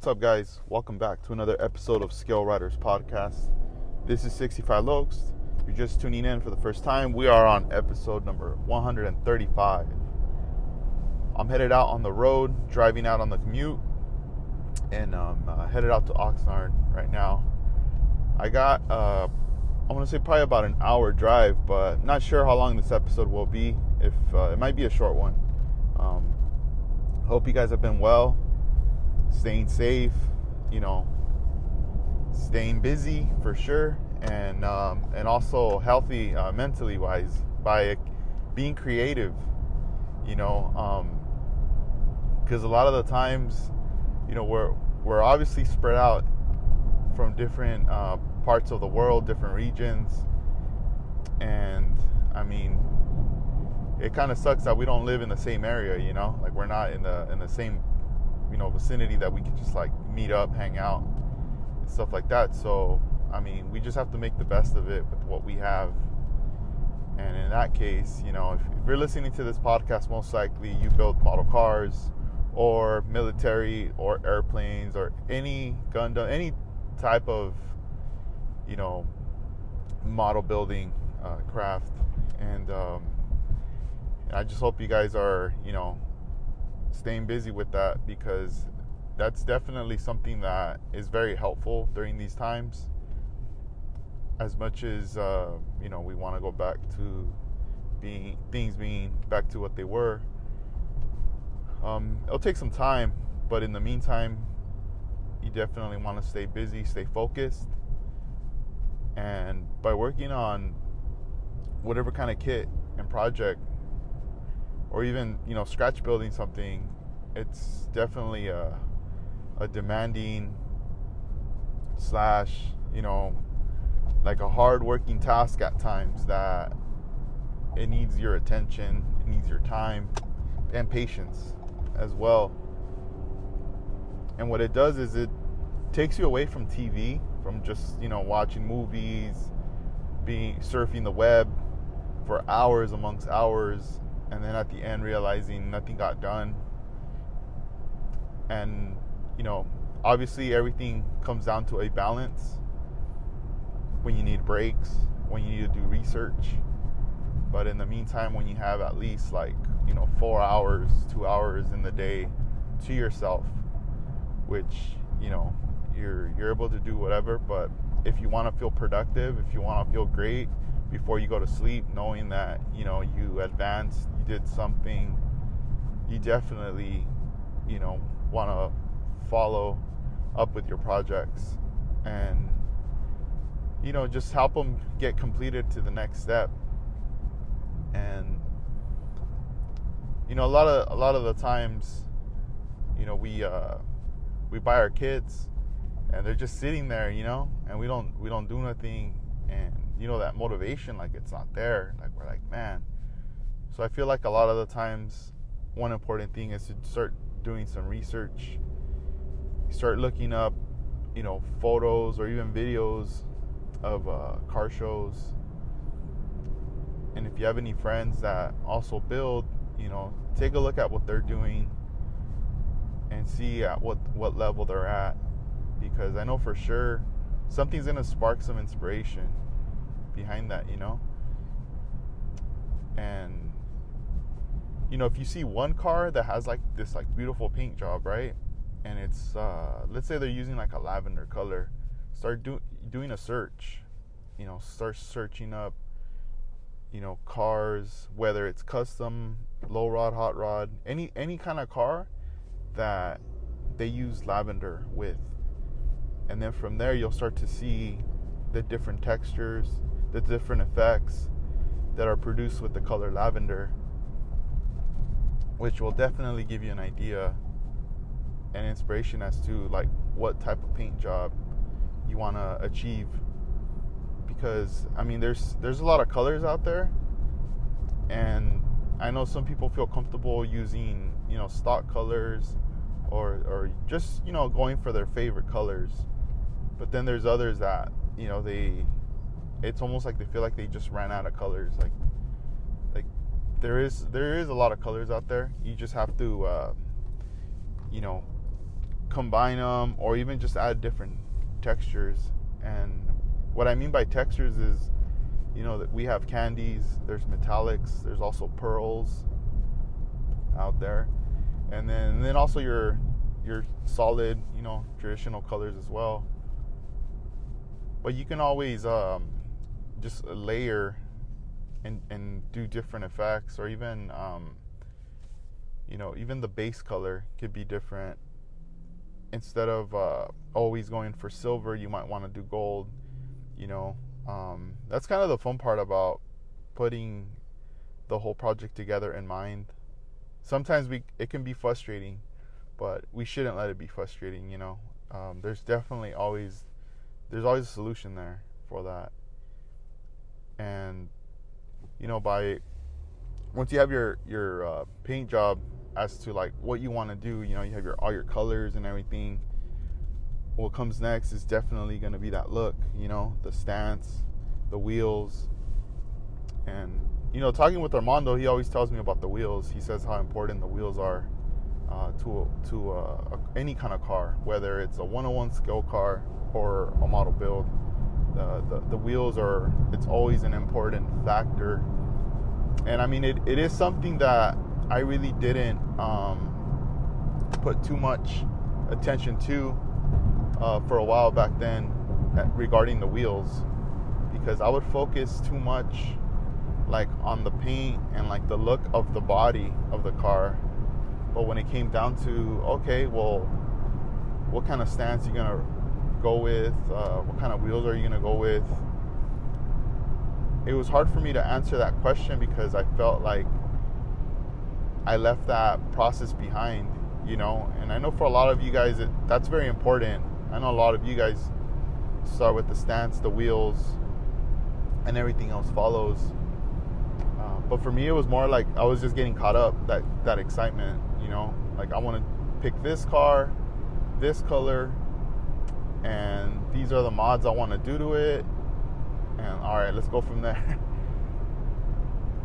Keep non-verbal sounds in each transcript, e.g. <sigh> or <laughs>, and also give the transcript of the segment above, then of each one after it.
What's up, guys? Welcome back to another episode of Scale Riders Podcast. This is 65 Lokes. If you're just tuning in for the first time, we are on episode number 135. I'm headed out on the road, driving out on the commute, and um, uh, headed out to Oxnard right now. I got, uh, I want to say probably about an hour drive, but not sure how long this episode will be. If uh, it might be a short one. Um, hope you guys have been well staying safe, you know, staying busy for sure, and um, and also healthy uh, mentally wise by being creative, you know, because um, a lot of the times, you know, we're we're obviously spread out from different uh, parts of the world, different regions, and I mean, it kind of sucks that we don't live in the same area, you know, like we're not in the in the same you know vicinity that we could just like meet up, hang out, and stuff like that. So I mean, we just have to make the best of it with what we have. And in that case, you know, if, if you're listening to this podcast, most likely you build model cars or military or airplanes or any Gundam, any type of, you know, model building uh, craft. And um, I just hope you guys are, you know, staying busy with that because that's definitely something that is very helpful during these times. As much as uh, you know, we want to go back to being things being back to what they were. Um, it'll take some time, but in the meantime, you definitely want to stay busy, stay focused, and by working on whatever kind of kit and project or even you know scratch building something it's definitely a, a demanding slash you know like a hard working task at times that it needs your attention it needs your time and patience as well. And what it does is it takes you away from tv from just you know watching movies being surfing the web for hours amongst hours and then at the end realizing nothing got done. And you know obviously everything comes down to a balance. When you need breaks when you need to do research. But in the meantime when you have at least like you know four hours two hours in the day to yourself which you know you're you're able to do whatever. But if you want to feel productive if you want to feel great before you go to sleep, knowing that you know you advanced, you did something. You definitely, you know, want to follow up with your projects and you know just help them get completed to the next step. And you know, a lot of a lot of the times, you know, we uh, we buy our kids and they're just sitting there, you know, and we don't we don't do nothing and you know that motivation like it's not there. Like we're like man. So i feel like a lot of the times one important thing is to start doing some research. Start looking up you know photos or even videos of uh, car shows. And if you have any friends that also build you know take a look at what they're doing and see at what what level they're at. Because i know for sure something's going to spark some inspiration behind that, you know? And you know, if you see one car that has like this like beautiful paint job, right? And it's uh let's say they're using like a lavender color, start do- doing a search. You know, start searching up you know, cars, whether it's custom, low rod, hot rod, any any kind of car that they use lavender with. And then from there you'll start to see the different textures, the different effects that are produced with the color lavender, which will definitely give you an idea and inspiration as to like what type of paint job you want to achieve. Because I mean there's there's a lot of colors out there and I know some people feel comfortable using you know stock colors or or just you know going for their favorite colors. But then there's others that you know they it's almost like they feel like they just ran out of colors. Like, like there is there is a lot of colors out there. You just have to, uh, you know, combine them or even just add different textures. And what I mean by textures is, you know, that we have candies, there's metallics, there's also pearls out there, and then and then also your your solid, you know, traditional colors as well. But you can always um, just layer and and do different effects, or even um, you know, even the base color could be different. Instead of uh, always going for silver, you might want to do gold. You know, um, that's kind of the fun part about putting the whole project together in mind. Sometimes we it can be frustrating, but we shouldn't let it be frustrating. You know, um, there's definitely always there's always a solution there for that, and you know by once you have your your uh, paint job as to like what you want to do. You know, you have your all your colors and everything. What comes next is definitely going to be that look. You know, the stance, the wheels, and you know, talking with Armando, he always tells me about the wheels. He says how important the wheels are uh, to to uh, any kind of car, whether it's a 101 scale car or a model build. The, the, wheels are it's always an important factor. And i mean it, it is something that I really didn't um, put too much attention to uh, for a while back then regarding the wheels. Because I would focus too much like on the paint and like the look of the body of the car. But when it came down to okay well what kind of stance you gonna go with uh, what kind of wheels are you gonna go with it was hard for me to answer that question because I felt like I left that process behind, you know. And I know for a lot of you guys, it, that's very important. I know a lot of you guys start with the stance, the wheels, and everything else follows. Uh, but for me, it was more like I was just getting caught up that that excitement, you know. Like I want to pick this car, this color, and these are the mods I want to do to it. And all right, let's go from there. <laughs>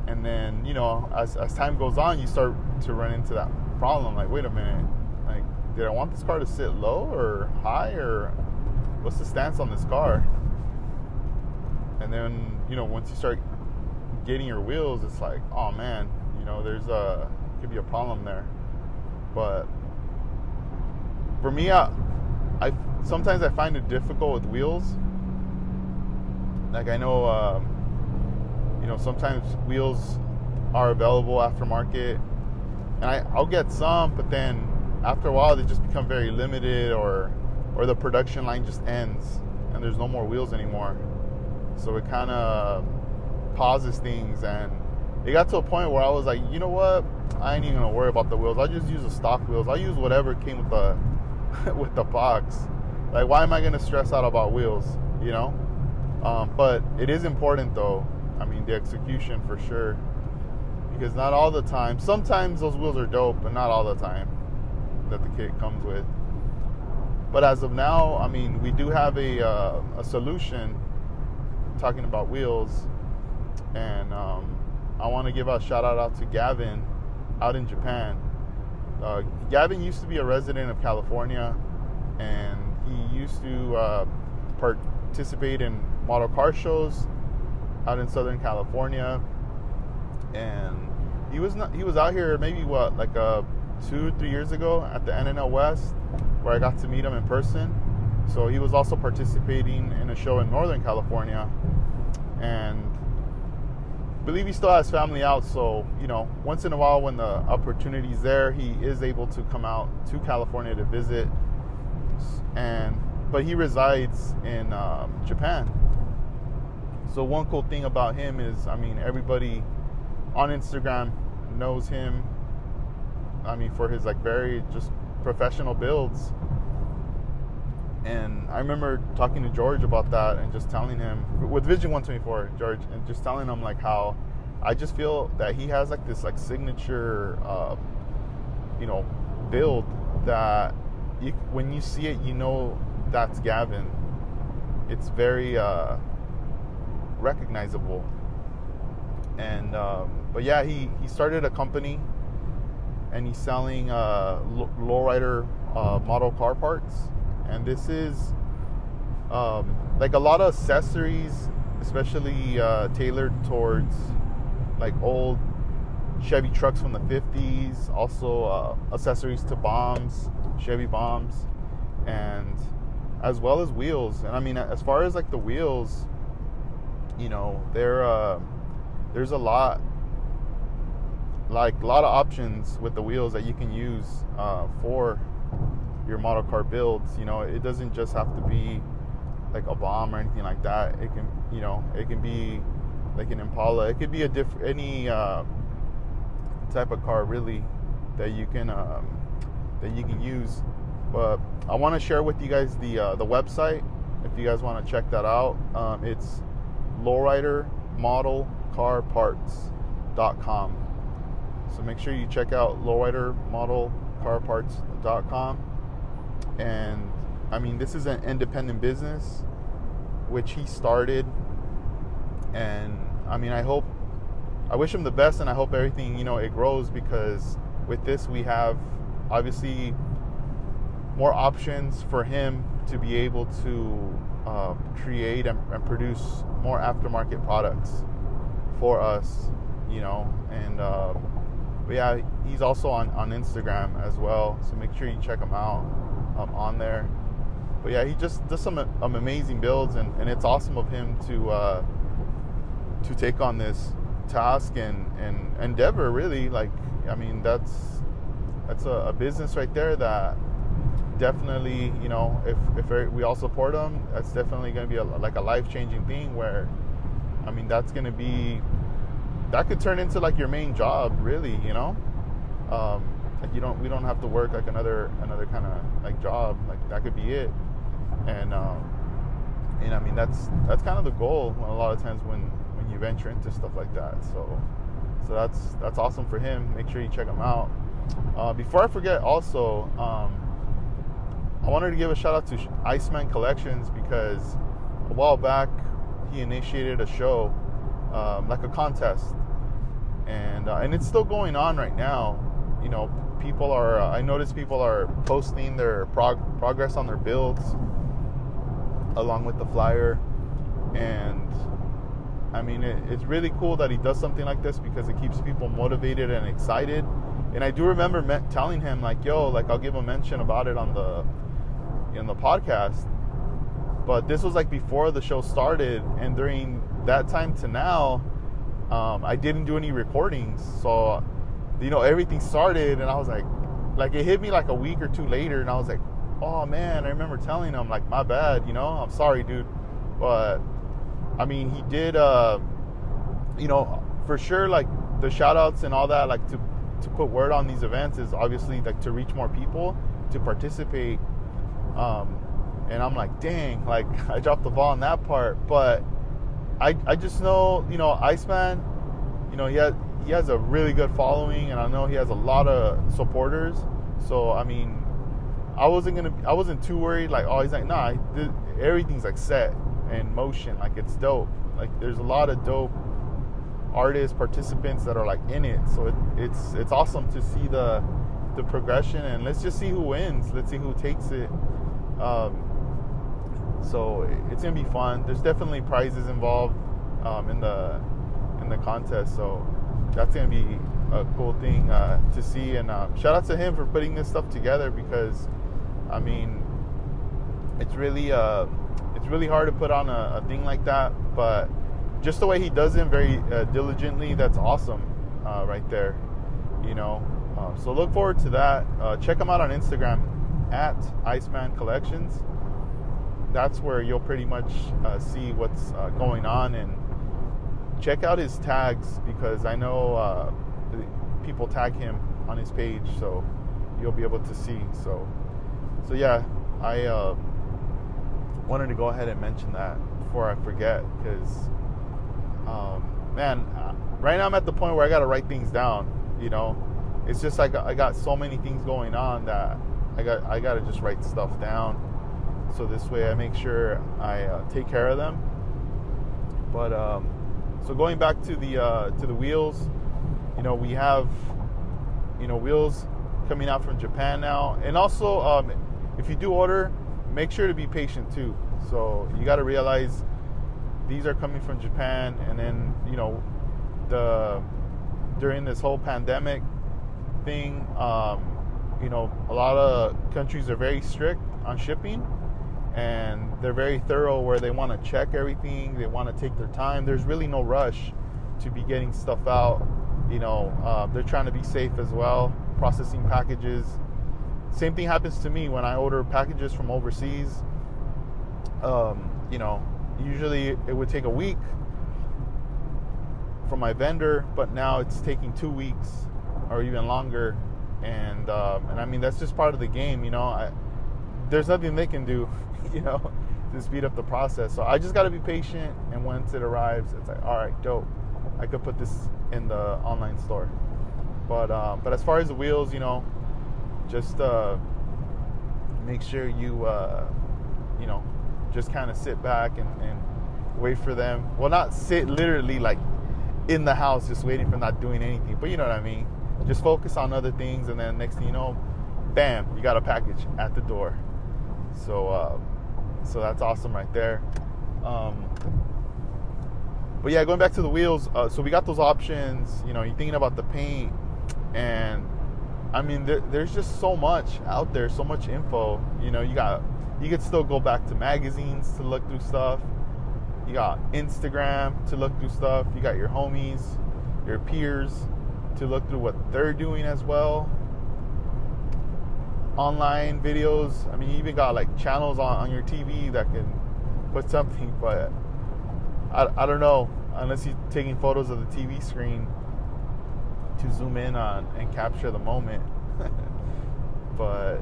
and then you know as, as time goes on you start to run into that problem like wait a minute like did i want this car to sit low or high or what's the stance on this car and then you know once you start getting your wheels it's like oh man you know there's a could be a problem there but for me i, I sometimes i find it difficult with wheels like i know um, you know, sometimes wheels are available aftermarket, and I, I'll get some, but then after a while they just become very limited, or or the production line just ends, and there's no more wheels anymore. So it kind of pauses things, and it got to a point where I was like, you know what? I ain't even gonna worry about the wheels. I'll just use the stock wheels. I'll use whatever came with the <laughs> with the box. Like, why am I gonna stress out about wheels? You know. Um, but it is important though I mean, the execution for sure. Because not all the time, sometimes those wheels are dope, but not all the time that the kit comes with. But as of now, I mean, we do have a, uh, a solution talking about wheels. And um, I want to give a shout out, out to Gavin out in Japan. Uh, Gavin used to be a resident of California, and he used to uh, participate in model car shows out in Southern California, and he was not, he was out here maybe what like uh, two three years ago at the NNL West, where I got to meet him in person. So he was also participating in a show in Northern California, and I believe he still has family out. So you know, once in a while when the opportunity's there, he is able to come out to California to visit. And but he resides in um, Japan so one cool thing about him is, I mean, everybody on Instagram knows him. I mean, for his like very just professional builds. And I remember talking to George about that and just telling him with Vision 124, George, and just telling him like how I just feel that he has like this like signature, uh, you know, build that you, when you see it, you know that's Gavin. It's very uh, recognizable. And um, but yeah, he he started a company, and he's selling uh, lowrider uh, model car parts, and this is um, like a lot of accessories, especially uh, tailored towards like old Chevy trucks from the 50s, also uh, accessories to bombs, Chevy bombs, and as well as wheels. And I mean, as far as like the wheels, you know, there uh, there's a lot, like a lot of options with the wheels that you can use uh, for your model car builds. You know, it doesn't just have to be like a bomb or anything like that. It can, you know, it can be like an Impala. It could be a different any uh, type of car really that you can um, that you can use. But I want to share with you guys the uh, the website if you guys want to check that out. Um, it's lowrider model car lowridermodelcarparts.com. So make sure you check out lowrider model car lowridermodelcarparts.com. And I mean, this is an independent business which he started and I mean, I hope, I wish him the best, and I hope everything, you know, it grows because with this we have obviously more options for him to be able to uh, create and, and, produce more aftermarket products for us, you know, and uh, yeah, he's also on, on Instagram as well, so make sure you check him out um, on there. But yeah, he just does some um, amazing builds, and, and it's awesome of him to uh, to take on this task and, and endeavor really. Like i mean that's that's a, a business right there that definitely you know if if we all support them that's definitely going to be a, like a life-changing thing where i mean that's going to be that could turn into like your main job really you know? Um, like you don't we don't have to work like another another kind of like job. Like that could be it. And um and i mean that's that's kind of the goal a lot of times when you venture into stuff like that. So, so that's that's awesome for him. Make sure you check him out. Uh, before I forget, also, um, I wanted to give a shout out to Iceman Collections because a while back he initiated a show, um, like a contest, and uh, and it's still going on right now. You know, people are. Uh, I notice people are posting their prog- progress on their builds along with the flyer, and I mean, it, it's really cool that he does something like this because it keeps people motivated and excited. And I do remember me- telling him like, "Yo, like I'll give a mention about it on the in the podcast." But this was like before the show started, and during that time to now, um, I didn't do any recordings. So, you know, everything started, and I was like, like it hit me like a week or two later, and I was like, "Oh man!" I remember telling him like, "My bad," you know, I'm sorry, dude, but I mean, he did, uh, you know, for sure, like the shout outs and all that, like to, to put word on these events is obviously like to reach more people to participate. Um, and I'm like, dang, like <laughs> I dropped the ball on that part. But I, I just know, you know, Iceman, you know, he has, he has a really good following and I know he has a lot of supporters. So, I mean, I wasn't gonna, I wasn't too worried. Like, oh, he's like, nah, everything's like set and motion. Like it's dope. Like there's a lot of dope artists, participants that are like in it. So it, it's it's awesome to see the the progression and let's just see who wins. Let's see who takes it. Um, so it's gonna be fun. There's definitely prizes involved um, in the in the contest. So that's gonna be a cool thing uh, to see. And uh, shout out to him for putting this stuff together because I mean it's really uh, it's really hard to put on a, a, thing like that, but just the way he does it very uh, diligently, that's awesome uh, right there. You know, uh, so look forward to that. Uh, check him out on Instagram at Iceman Collections. That's where you'll pretty much uh, see what's uh, going on and check out his tags because I know people tag him on his page, so you'll be able to see. So, so yeah, I wanted to go ahead and mention that before I forget because, um, man, uh, right now I'm at the point where I got to write things down. You know, it's just like I got so many things going on that I got I got to just write stuff down. So this way I make sure I uh, take care of them. But um, so going back to the uh, to the wheels, you know, we have you know wheels coming out from Japan now. And also, um, if you do order, make sure to be patient too. So you got to realize these are coming from Japan, and then you know the during this whole pandemic thing, um, you know, a lot of countries are very strict on shipping and they're very thorough where they want to check everything, they want to take their time. There's really no rush to be getting stuff out. You know, uh, they're trying to be safe as well, processing packages. Same thing happens to me when I order packages from overseas. Um, you know, usually it would take a week from my vendor, but now it's taking two weeks or even longer. And um, and I mean that's just part of the game, you know. I, there's nothing they can do, <laughs> you know, to speed up the process. So I just got to be patient, and once it arrives, it's like, all right, dope. I could put this in the online store. But um, but as far as the wheels, you know, just uh, make sure you uh, you know just kind of sit back and, and wait for them. Well, not sit literally like in the house just waiting for not doing anything, but you know what I mean. Just focus on other things, and then next thing you know, bam, you got a package at the door. So, uh, so that's awesome right there. Um, but yeah, going back to the wheels. Uh, so we got those options. You know, you're thinking about the paint, and I mean, there, there's just so much out there, so much info. You know, you got you could still go back to magazines to look through stuff. You got Instagram to look through stuff. You got your homies, your peers to look through what they're doing as well online videos. I mean, you even got like channels on, on your TV that can put something, but I, I don't know. Unless you're taking photos of the TV screen to zoom in on and capture the moment. <laughs> but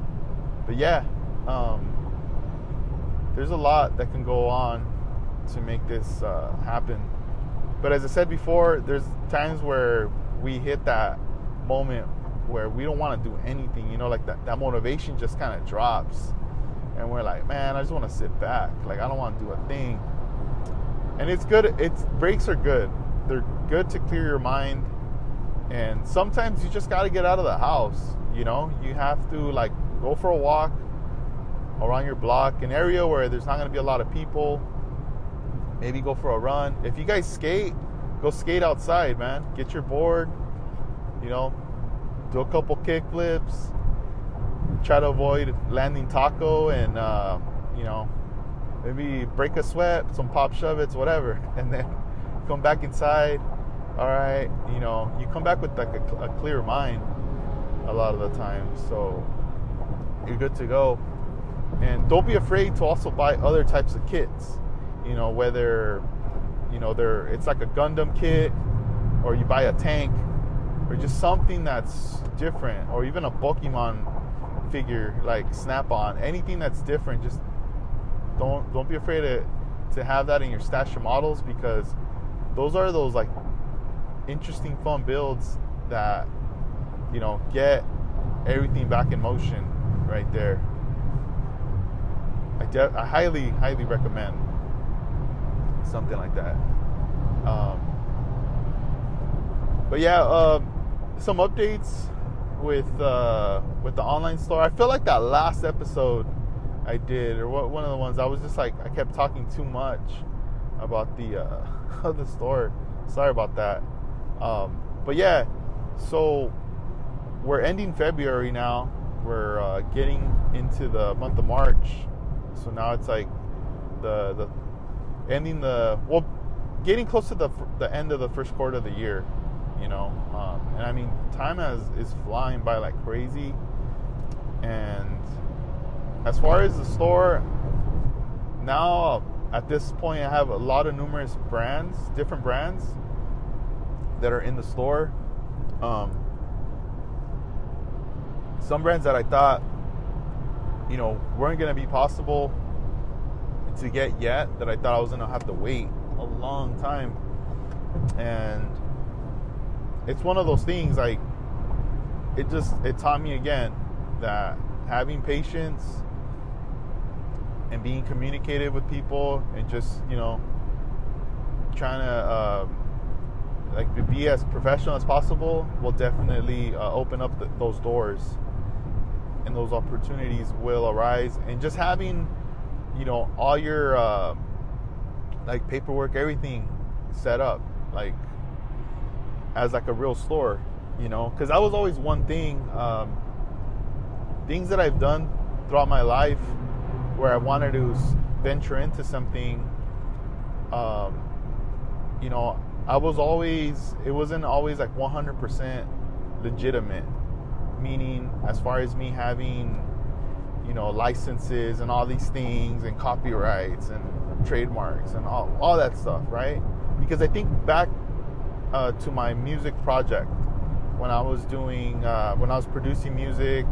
but yeah, um, there's a lot that can go on to make this uh, happen. But as I said before, there's times where we hit that moment where we don't want to do anything, you know, like that, that motivation just kind of drops. And we're like, man, I just want to sit back. Like, I don't want to do a thing. And it's good. It's breaks are good. They're good to clear your mind. And sometimes you just got to get out of the house. You know, you have to like go for a walk around your block, an area where there's not going to be a lot of people. Maybe go for a run. If you guys skate, go skate outside, man. Get your board. You know, do a couple kick flips, try to avoid landing taco, and uh, you know, maybe break a sweat, some pop shove-its, whatever, <laughs> and then come back inside. All right, you know, you come back with like a, a clear mind a lot of the time, so you're good to go. And don't be afraid to also buy other types of kits. You know, whether you know they're it's like a Gundam kit, or you buy a tank or just something that's different, or even a Pokemon figure like Snap-on, anything that's different. Just don't don't be afraid to to have that in your stash of models because those are those like interesting, fun builds that you know get everything back in motion right there. I, de- I highly, highly recommend something like that. Um, but yeah, um, some updates with uh, with the online store. I feel like that last episode I did, or what, one of the ones, I was just like I kept talking too much about the uh, <laughs> the store. Sorry about that. Um, but yeah, so we're ending February now. We're uh, getting into the month of March. So now it's like the the ending the well, getting close to the the end of the first quarter of the year you know. Um, and I mean, time has, is flying by like crazy. And as far as the store, now at this point, I have a lot of numerous brands, different brands that are in the store. Um, some brands that I thought, you know, weren't going to be possible to get yet, that I thought I was going to have to wait a long time. And it's one of those things like it just it taught me again that having patience and being communicative with people and just you know trying to uh, like be as professional as possible will definitely uh, open up the, those doors and those opportunities will arise. And just having, you know, all your uh, like paperwork, everything set up, like as like a real store, you know, because that was always one thing. Um, things that I've done throughout my life where I wanted to venture into something, um, you know, I was always, it wasn't always like 100% legitimate. Meaning, as far as me having, you know, licenses and all these things and copyrights and trademarks and all, all that stuff, right? Because I think back uh, to my music project when I was doing, uh, when I was producing music,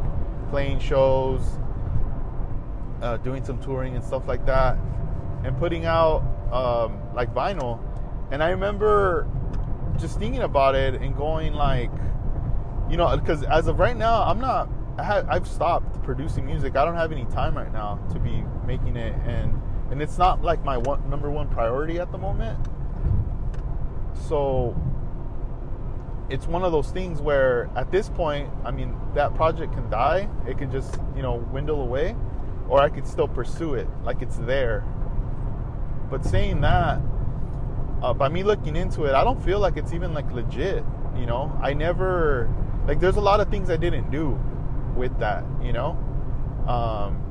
playing shows, uh, doing some touring and stuff like that, and putting out um, like vinyl. And I remember just thinking about it and going like, you know, because as of right now, I'm not. I have, I've stopped producing music. I don't have any time right now to be making it, and and it's not like my one number one priority at the moment. So it's one of those things where at this point, I mean, that project can die. It can just you know dwindle away, or I could still pursue it like it's there. But saying that, uh, by me looking into it, I don't feel like it's even like legit. You know, I never like there's a lot of things I didn't do with that, you know. Um,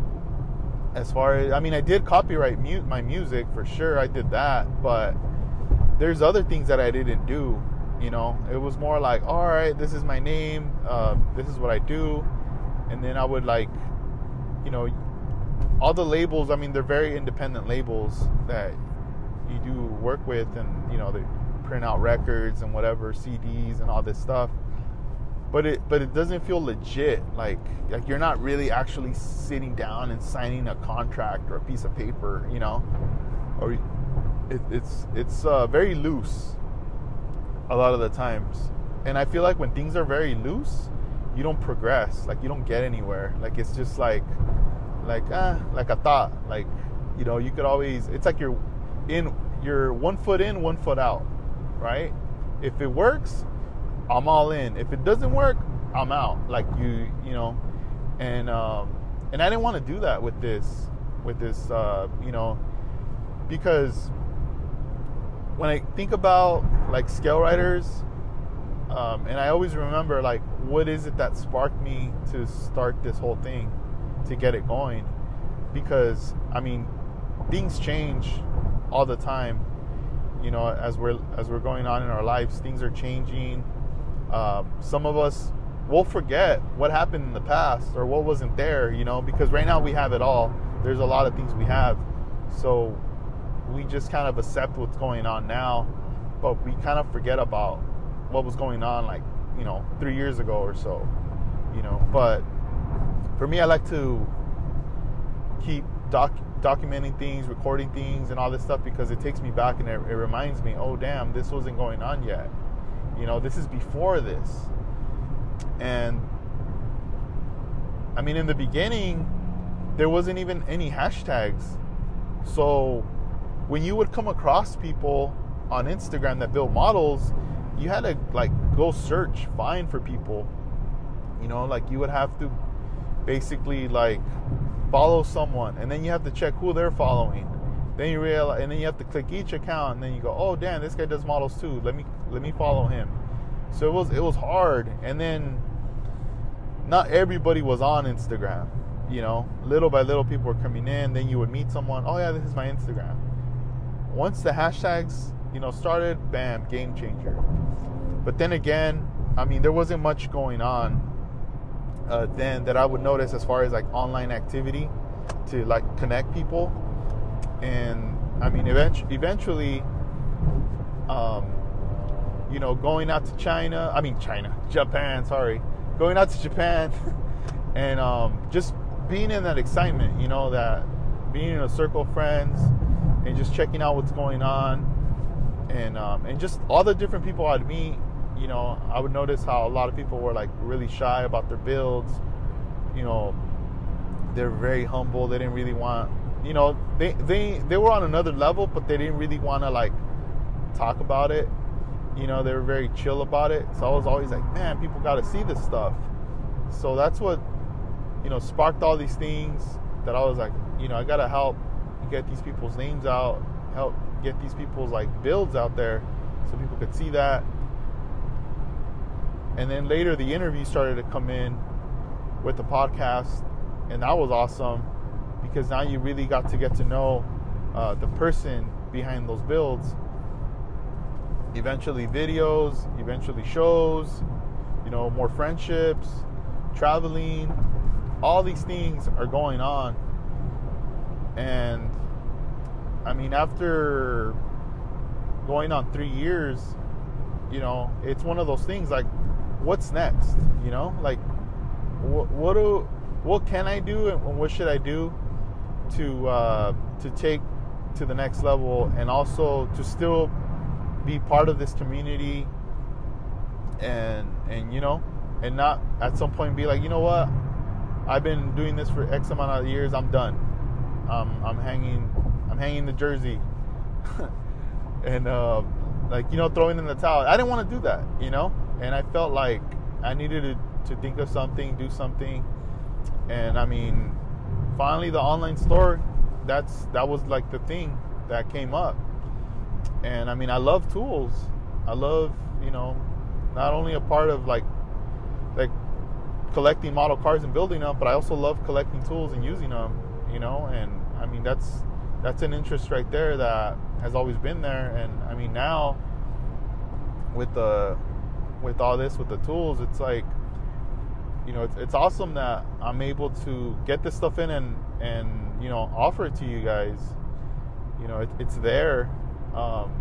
as far as I mean, I did copyright mute my music for sure. I did that, but there's other things that I didn't do. You know, it was more like, all right, this is my name, uh, this is what I do, and then I would like, you know, all the labels. I mean, they're very independent labels that you do work with, and you know, they print out records and whatever CDs and all this stuff. But it but it doesn't feel legit. Like like you're not really actually sitting down and signing a contract or a piece of paper you know? Or it, it's it's uh, very loose a lot of the times. And i feel like when things are very loose you don't progress. Like you don't get anywhere. Like it's just like like ah like a thought. Like you know you could always it's like you're in you're one foot in one foot out right if it works I'm all in. If it doesn't work, I'm out. Like you, you know, and um, and I didn't want to do that with this, with this, uh, you know, because when I think about like scale riders, um, and I always remember like what is it that sparked me to start this whole thing, to get it going, because I mean, things change all the time. You know, as we're as we're going on in our lives, things are changing um, some of us will forget what happened in the past or what wasn't there, you know, because right now we have it all. There's a lot of things we have. So we just kind of accept what's going on now, but we kind of forget about what was going on like, you know, three years ago or so, you know. But for me, I like to keep doc- documenting things, recording things, and all this stuff because it takes me back and it, it reminds me, oh, damn, this wasn't going on yet you know, this is before this. And I mean, in the beginning, there wasn't even any hashtags. So when you would come across people on Instagram that build models, you had to like go search, find for people. You know, like you would have to basically like follow someone and then you have to check who they're following then you realize, and then you have to click each account, and then you go, "Oh, damn, this guy does models too. Let me let me follow him." So it was it was hard, and then not everybody was on Instagram. You know, little by little, people were coming in. Then you would meet someone. Oh yeah, this is my Instagram. Once the hashtags, you know, started, bam, game changer. But then again, I mean, there wasn't much going on uh, then that I would notice as far as like online activity to like connect people and I mean, eventually, eventually, um, you know, going out to China, I mean, China, Japan, sorry, going out to Japan, <laughs> and um, just being in that excitement, you know, that being in a circle of friends and just checking out what's going on, and um, and just all the different people I'd meet. You know, I would notice how a lot of people were like really shy about their builds. You know, they're very humble. They didn't really want you know, they they they were on another level, but they didn't really want to like talk about it. You know, they were very chill about it. So I was always like, man, people got to see this stuff. So that's what you know, sparked all these things that I was like, you know, I gotta help get these people's names out, help get these people's like builds out there so people could see that. And then later the interview started to come in with the podcast, and that was awesome because now you really got to get to know uh, the person behind those builds. Eventually, videos, eventually, shows, you know, more friendships, traveling, all these things are going on. And I mean, after going on three years, you know, it's one of those things like, what's next? You know, like, what, what do, what can I do and what should I do to uh, to take to the next level and also to still be part of this community and and you know and not at some point be like you know what? I've been doing this for X amount of years. I'm done. I'm hanging I'm hanging the jersey. <laughs> And uh, like you know throwing in the towel. I didn't want to do that you know and I felt like I needed to, to think of something do something. And I mean finally the online store that's that was like the thing that came up. And i mean i love tools. I love you know not only a part of like like collecting model cars and building them but i also love collecting tools and using them you know? And i mean that's that's an interest right there that has always been there. And i mean now with the with all this with the tools it's like you know it's, it's awesome that i'm able to get this stuff in and and you know offer it to you guys. You know it, it's there. Um,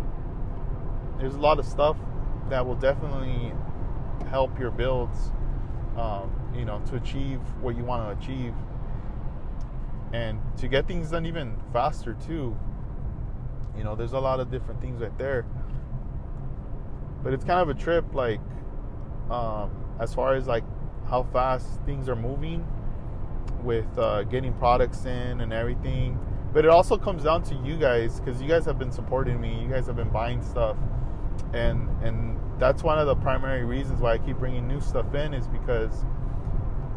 there's a lot of stuff that will definitely help your builds um, you know to achieve what you want to achieve. And to get things done even faster too. You know there's a lot of different things right there but it's kind of a trip like um, as far as like how fast things are moving with uh, getting products in and everything. But it also comes down to you guys because you guys have been supporting me. You guys have been buying stuff, and and that's one of the primary reasons why I keep bringing new stuff in is because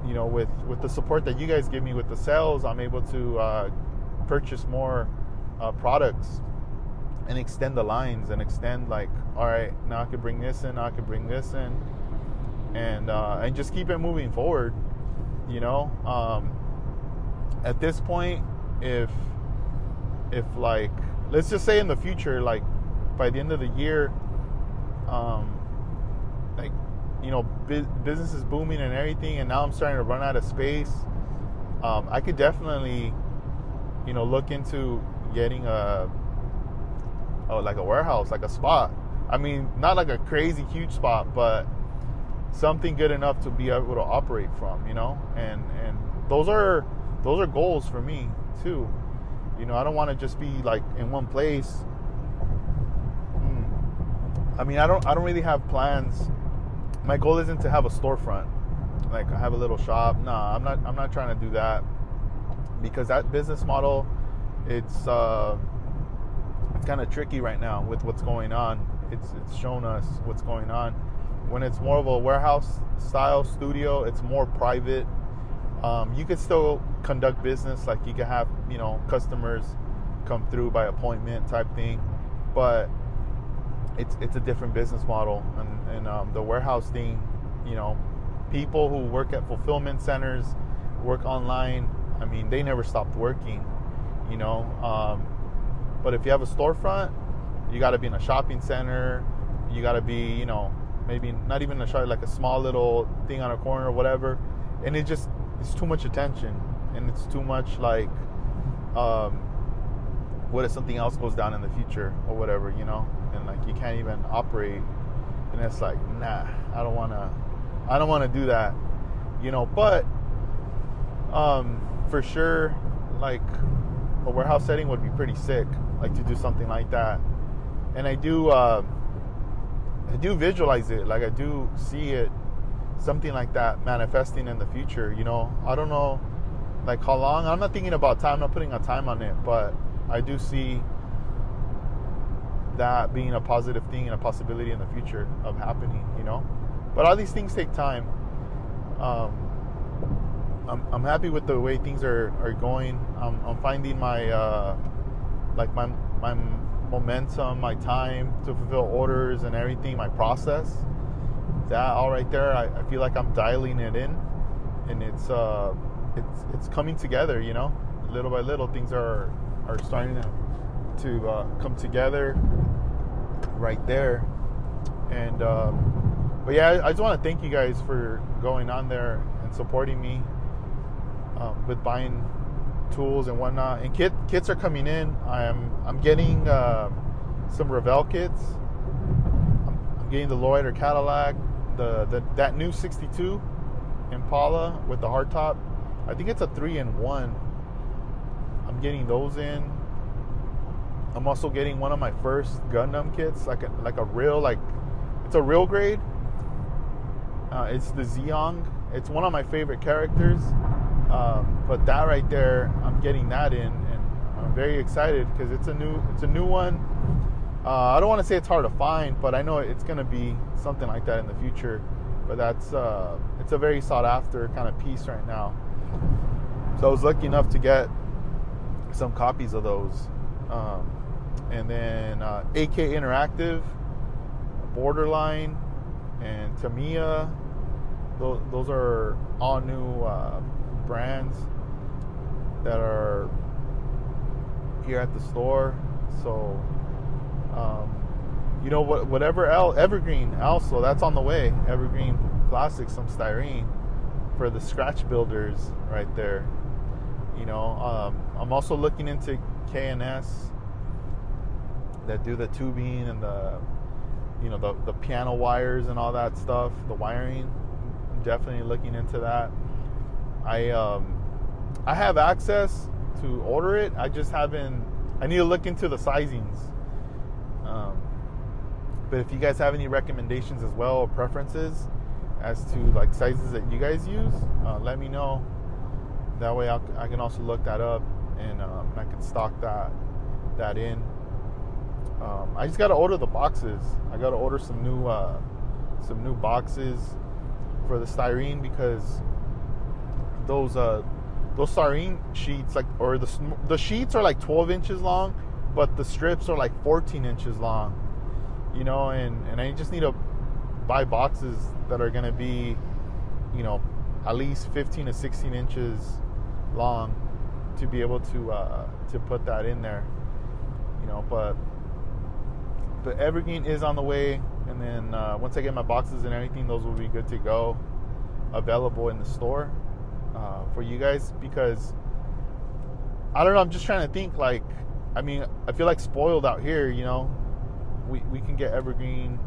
you know with with the support that you guys give me with the sales, I'm able to uh, purchase more uh, products and extend the lines and extend like all right now I could bring this in, I could bring this in, and uh, and just keep it moving forward you know? Um, at this point if if like let's just say in the future like by the end of the year um, like you know bu- business is booming and everything and now i'm starting to run out of space um, i could definitely you know look into getting a oh like a warehouse like a spot i mean not like a crazy huge spot but something good enough to be able to operate from, you know? And and those are those are goals for me too. You know, I don't want to just be like in one place. Hmm. I mean, I don't I don't really have plans. My goal isn't to have a storefront. Like I have a little shop. Nah, I'm not I'm not trying to do that. Because that business model it's uh it's kind of tricky right now with what's going on. It's it's shown us what's going on when it's more of a warehouse style studio, it's more private. Um, you could still conduct business, like you can have you know customers come through by appointment type thing, but it's it's a different business model. And, and um, the warehouse thing, you know, people who work at fulfillment centers, work online. I mean, they never stopped working, you know. Um, but if you have a storefront, you got to be in a shopping center. You got to be, you know, maybe not even a shot, like a small little thing on a corner or whatever, and it just it's too much attention, and it's too much like, um, what if something else goes down in the future or whatever, you know, and like you can't even operate, and it's like nah, I don't wanna, I don't wanna do that, you know, but um, for sure, like a warehouse setting would be pretty sick, like to do something like that, and I do. Uh, I do visualize it. Like I do see it, something like that manifesting in the future. You know, I don't know, like how long. I'm not thinking about time. I'm not putting a time on it, but I do see that being a positive thing and a possibility in the future of happening. You know, but all these things take time. Um, I'm, I'm happy with the way things are, are going. I'm, I'm finding my uh, like my my momentum, my time to fulfill orders and everything, my process. That all right there, I, I feel like I'm dialing it in, and it's uh, it's it's coming together. You know, little by little, things are are starting to to uh, come together right there. And um, but yeah, I, I just want to thank you guys for going on there and supporting me um, with buying tools and whatnot. And kit kits are coming in. I'm I'm getting uh, some Revell kits. I'm, I'm, getting the Lloyd or Cadillac, the, the that new 62 Impala with the hardtop. I think it's a three in one. I'm getting those in. I'm also getting one of my first Gundam kits, like a, like a real like it's a real grade. Uh, it's the Zeong. It's one of my favorite characters. Um, but that right there, I'm getting that in, and I'm very excited because it's a new it's a new one. Uh, I don't want to say it's hard to find, but I know it's going to be something like that in the future. But that's uh, it's a very sought after kind of piece right now. So I was lucky enough to get some copies of those. Um, and then uh, AK Interactive, Borderline, and Tamiya. Those, those are all new uh, brands that are here at the store. So, um, you know, what, whatever El, Evergreen also that's on the way. Evergreen Classic, some styrene for the scratch builders right there. You know, um, I'm also looking into K&S that do the tubing and the you know the the piano wires and all that stuff, the wiring. I'm definitely looking into that. I um I have access to order it. I just haven't. I need to look into the sizings. Um, but if you guys have any recommendations as well or preferences as to like sizes that you guys use, uh, let me know. That way I'll, i can also look that up and um, I can stock that that in. Um, I just got to order the boxes. I got to order some new uh, some new boxes for the styrene because those uh, those styrene sheets like or the the sheets are like 12 inches long, but the strips are like 14 inches long. You know, and and I just need to buy boxes that are gonna be, you know, at least 15 to 16 inches long to be able to uh, to put that in there. You know, but the Evergreen is on the way, and then uh, once I get my boxes and everything, those will be good to go, available in the store uh, for you guys. Because I don't know, I'm just trying to think. Like, I mean, I feel like spoiled out here. You know, we we can get Evergreen.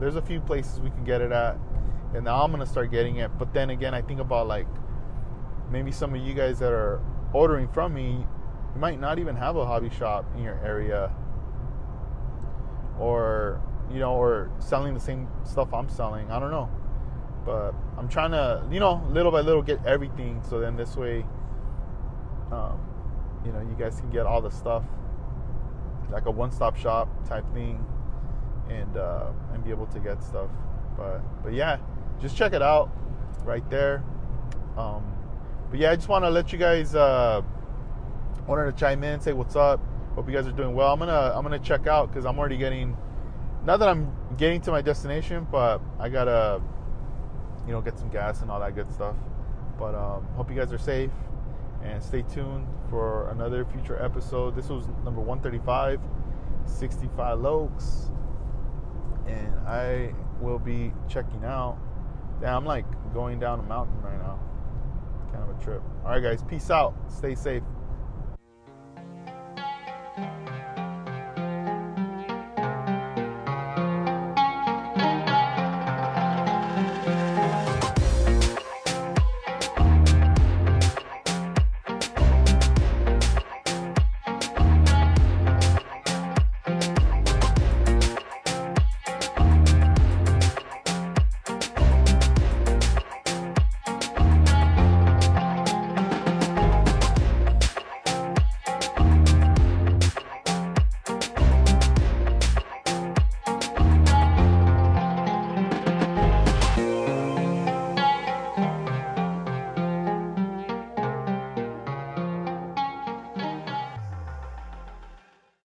There's a few places we can get it at, and now I'm gonna start getting it. But then again, I think about like maybe some of you guys that are ordering from me, you might not even have a hobby shop in your area or you know, or selling the same stuff I'm selling. I don't know, but I'm trying to, you know, little by little get everything. So then this way, um, you know, you guys can get all the stuff, like a one-stop shop type thing, and uh, and be able to get stuff. But but yeah, just check it out, right there. Um, but yeah, I just want to let you guys. Uh, wanted to chime in, say what's up Hope you guys are doing well. I'm gonna I'm gonna check out because I'm already getting. Not that I'm getting to my destination, but I gotta, you know, get some gas and all that good stuff. But um, hope you guys are safe and stay tuned for another future episode. This was number 135, 65 Lokes, and I will be checking out. Yeah, I'm like going down a mountain right now. Kind of a trip. All right, guys, peace out. Stay safe.